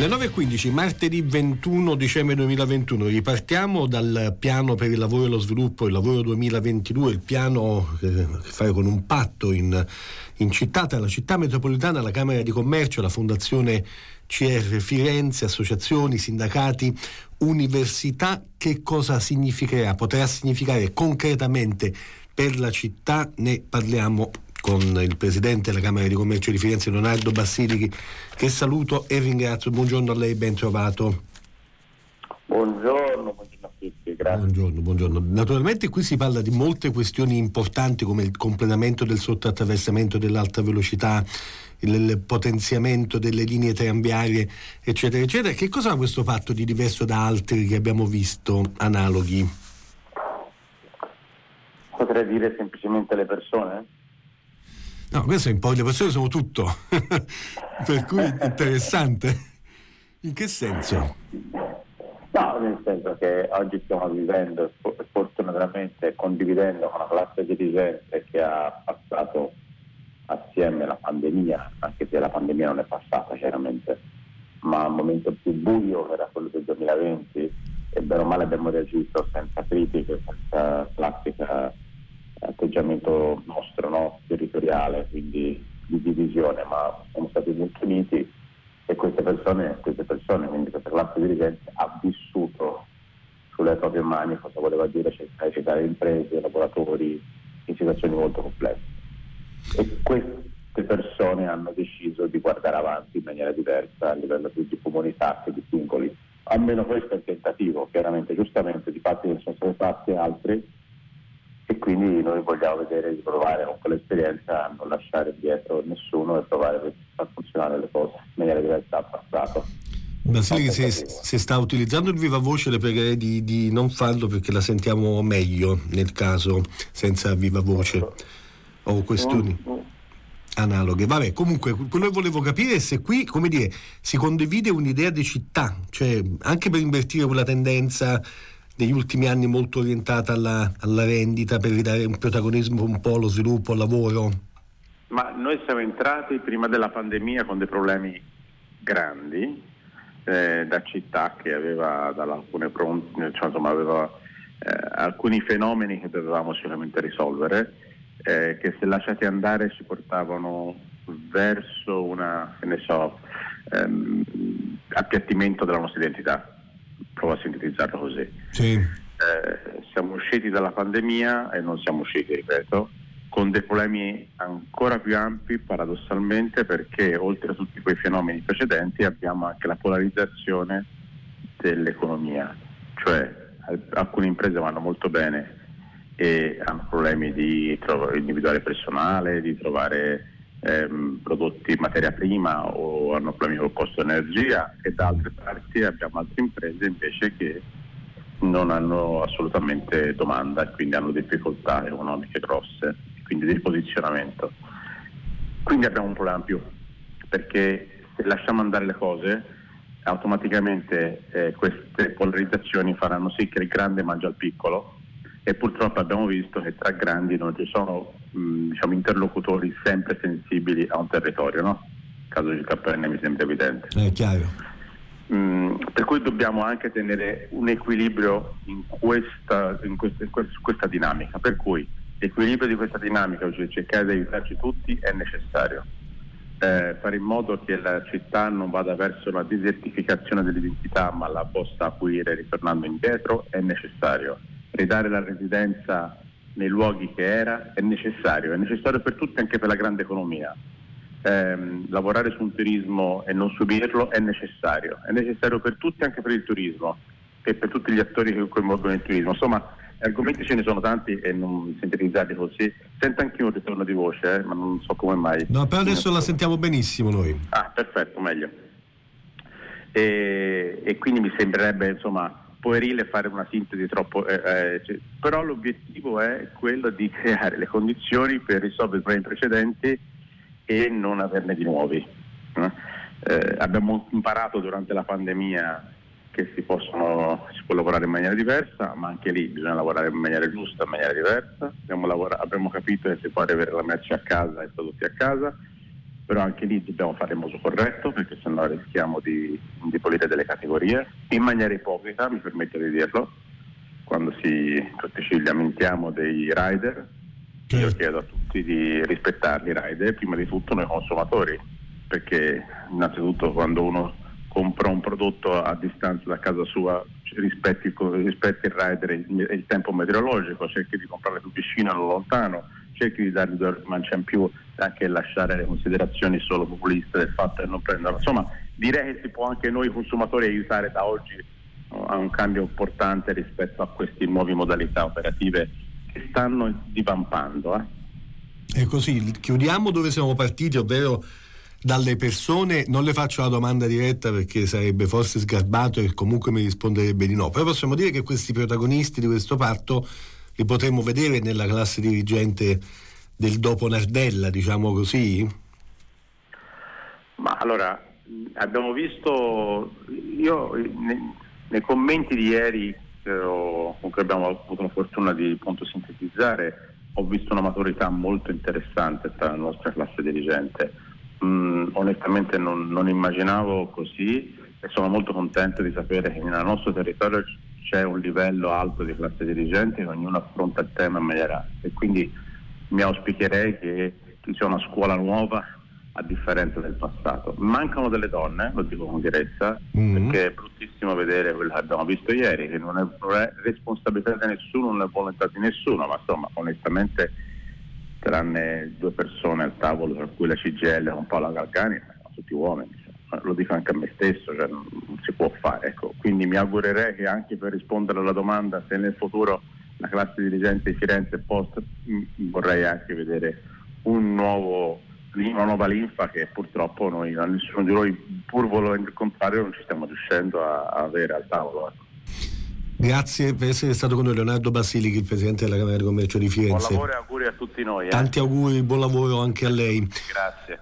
Le 9.15, martedì 21 dicembre 2021, ripartiamo dal piano per il lavoro e lo sviluppo, il lavoro 2022, il piano che fare con un patto in, in città tra la città metropolitana, la Camera di Commercio, la Fondazione CR Firenze, associazioni, sindacati, università, che cosa significherà, potrà significare concretamente per la città, ne parliamo con il presidente della Camera di Commercio di Firenze, Leonardo Bassilichi, che saluto e ringrazio. Buongiorno a lei, ben trovato. Buongiorno, buongiorno a tutti, grazie. Buongiorno, buongiorno. Naturalmente qui si parla di molte questioni importanti come il completamento del sottoattraversamento dell'alta velocità, il potenziamento delle linee tranviarie, eccetera, eccetera. Che cosa ha questo fatto di diverso da altri che abbiamo visto analoghi? Potrei dire semplicemente le persone? No, questo è un po' le persone sono tutto, per cui interessante. In che senso? No, nel senso che oggi stiamo vivendo fortunatamente condividendo con una classe dirigente che ha passato assieme la pandemia, anche se la pandemia non è passata chiaramente, ma un momento più buio che era quello del 2020 e bene o male abbiamo reagito senza critiche, senza classica atteggiamento nostro, no? territoriale, quindi di divisione, ma siamo stati molto uniti e queste persone, queste persone quindi questa classe dirigente ha vissuto sulle proprie mani cosa voleva dire cercare imprese, lavoratori in situazioni molto complesse. E queste persone hanno deciso di guardare avanti in maniera diversa a livello più di comunità che di singoli. Almeno questo è il tentativo, chiaramente giustamente di fatti ne sono stati fatti altri quindi noi vogliamo vedere di provare con quell'esperienza a non lasciare dietro nessuno e provare a far funzionare le cose in maniera diversa al passato. Basilica, se, se, sta utilizzando il viva voce le pregherei di, di, non farlo perché la sentiamo meglio nel caso senza viva voce o questioni analoghe. Vabbè, comunque quello che volevo capire è se qui, come dire, si condivide un'idea di città, cioè anche per invertire quella tendenza negli ultimi anni molto orientata alla, alla rendita per ridare un protagonismo un po' allo sviluppo, al lavoro? Ma noi siamo entrati prima della pandemia con dei problemi grandi eh, da città che aveva pronte, cioè, insomma, aveva eh, alcuni fenomeni che dovevamo sicuramente risolvere eh, che se lasciati andare ci portavano verso ne so, ehm, appiattimento della nostra identità provo a sintetizzarlo così. Sì. Eh, siamo usciti dalla pandemia e non siamo usciti, ripeto, con dei problemi ancora più ampi paradossalmente perché oltre a tutti quei fenomeni precedenti abbiamo anche la polarizzazione dell'economia, cioè alcune imprese vanno molto bene e hanno problemi di individuare personale, di trovare ehm, prodotti materia prima o hanno problemi col costo dell'energia e da altre parti abbiamo altre imprese invece che non hanno assolutamente domanda e quindi hanno difficoltà economiche grosse, quindi di posizionamento. Quindi abbiamo un problema più, perché se lasciamo andare le cose automaticamente eh, queste polarizzazioni faranno sì che il grande mangia il piccolo e purtroppo abbiamo visto che tra grandi non ci sono mh, diciamo, interlocutori sempre sensibili a un territorio, no? Il caso di KN mi sembra evidente. È chiaro. Mm, per cui dobbiamo anche tenere un equilibrio in questa, in questa, in questa dinamica, per cui l'equilibrio di questa dinamica, cioè cercare di aiutarci tutti, è necessario. Eh, fare in modo che la città non vada verso una desertificazione dell'identità ma la possa acuire ritornando indietro è necessario ridare la residenza nei luoghi che era è necessario, è necessario per tutti anche per la grande economia. Eh, lavorare su un turismo e non subirlo è necessario, è necessario per tutti anche per il turismo e per tutti gli attori che coinvolgono il turismo. Insomma, argomenti ce ne sono tanti e non sintetizzati così. Sento anche un ritorno di voce, eh, ma non so come mai. No, però adesso la sentiamo benissimo noi. Ah, perfetto, meglio. E, e quindi mi sembrerebbe, insomma, puerile fare una sintesi troppo, eh, cioè, però l'obiettivo è quello di creare le condizioni per risolvere i problemi precedenti e non averne di nuovi. Eh, abbiamo imparato durante la pandemia che si, possono, si, può lavorare in maniera diversa, ma anche lì bisogna lavorare in maniera giusta, in maniera diversa. Abbiamo, lavora- abbiamo capito che si può avere la merce a casa e i prodotti a casa, però anche lì dobbiamo fare in modo corretto perché sennò rischiamo di indebolire delle categorie in maniera ipocrita, mi permetto di dirlo, quando si, tutti ci lamentiamo dei rider, io certo. chiedo a tutti di rispettarli i rider, prima di tutto noi consumatori, perché innanzitutto quando uno compra un prodotto a distanza da casa sua rispetti, rispetti il rider e il, il tempo meteorologico, cerchi di comprarle più vicino o lontano, cerchi di dargli due mancia in più anche lasciare le considerazioni solo populiste del fatto che non prendano. Insomma, direi che si può anche noi consumatori aiutare da oggi a un cambio importante rispetto a queste nuove modalità operative che stanno divampando. Eh. E così, chiudiamo dove siamo partiti, ovvero dalle persone, non le faccio la domanda diretta perché sarebbe forse sgarbato e comunque mi risponderebbe di no, però possiamo dire che questi protagonisti di questo patto li potremmo vedere nella classe dirigente del dopo Nardella, diciamo così? Ma allora, abbiamo visto, io nei, commenti di ieri, con cui abbiamo avuto la fortuna di appunto, sintetizzare, ho visto una maturità molto interessante tra la nostra classe dirigente. Mm, onestamente non, non immaginavo così e sono molto contento di sapere che nel nostro territorio c'è un livello alto di classe dirigente e ognuno affronta il tema in maniera e quindi mi auspicherei che ci sia una scuola nuova a differenza del passato. Mancano delle donne, lo dico con direzza, mm-hmm. perché è bruttissimo vedere quello che abbiamo visto ieri, che non è, non è responsabilità di nessuno, non è volontà di nessuno, ma insomma onestamente tranne due persone al tavolo, tra cui la CGL e un po' la Galgani, sono tutti uomini. Lo dico anche a me stesso, cioè non, non, si può fare. Ecco. Quindi mi augurerei che anche per rispondere alla domanda se nel futuro la classe dirigente di Firenze post vorrei anche vedere un nuovo, una nuova linfa che purtroppo noi, nessuno di noi, pur volendo il contrario, non ci stiamo riuscendo a, a avere al tavolo. Ecco. Grazie per essere stato con noi Leonardo Basilichi, il Presidente della Camera di Commercio di Firenze. Buon lavoro e auguri a tutti noi. Eh. Tanti auguri, buon lavoro anche a lei. Grazie.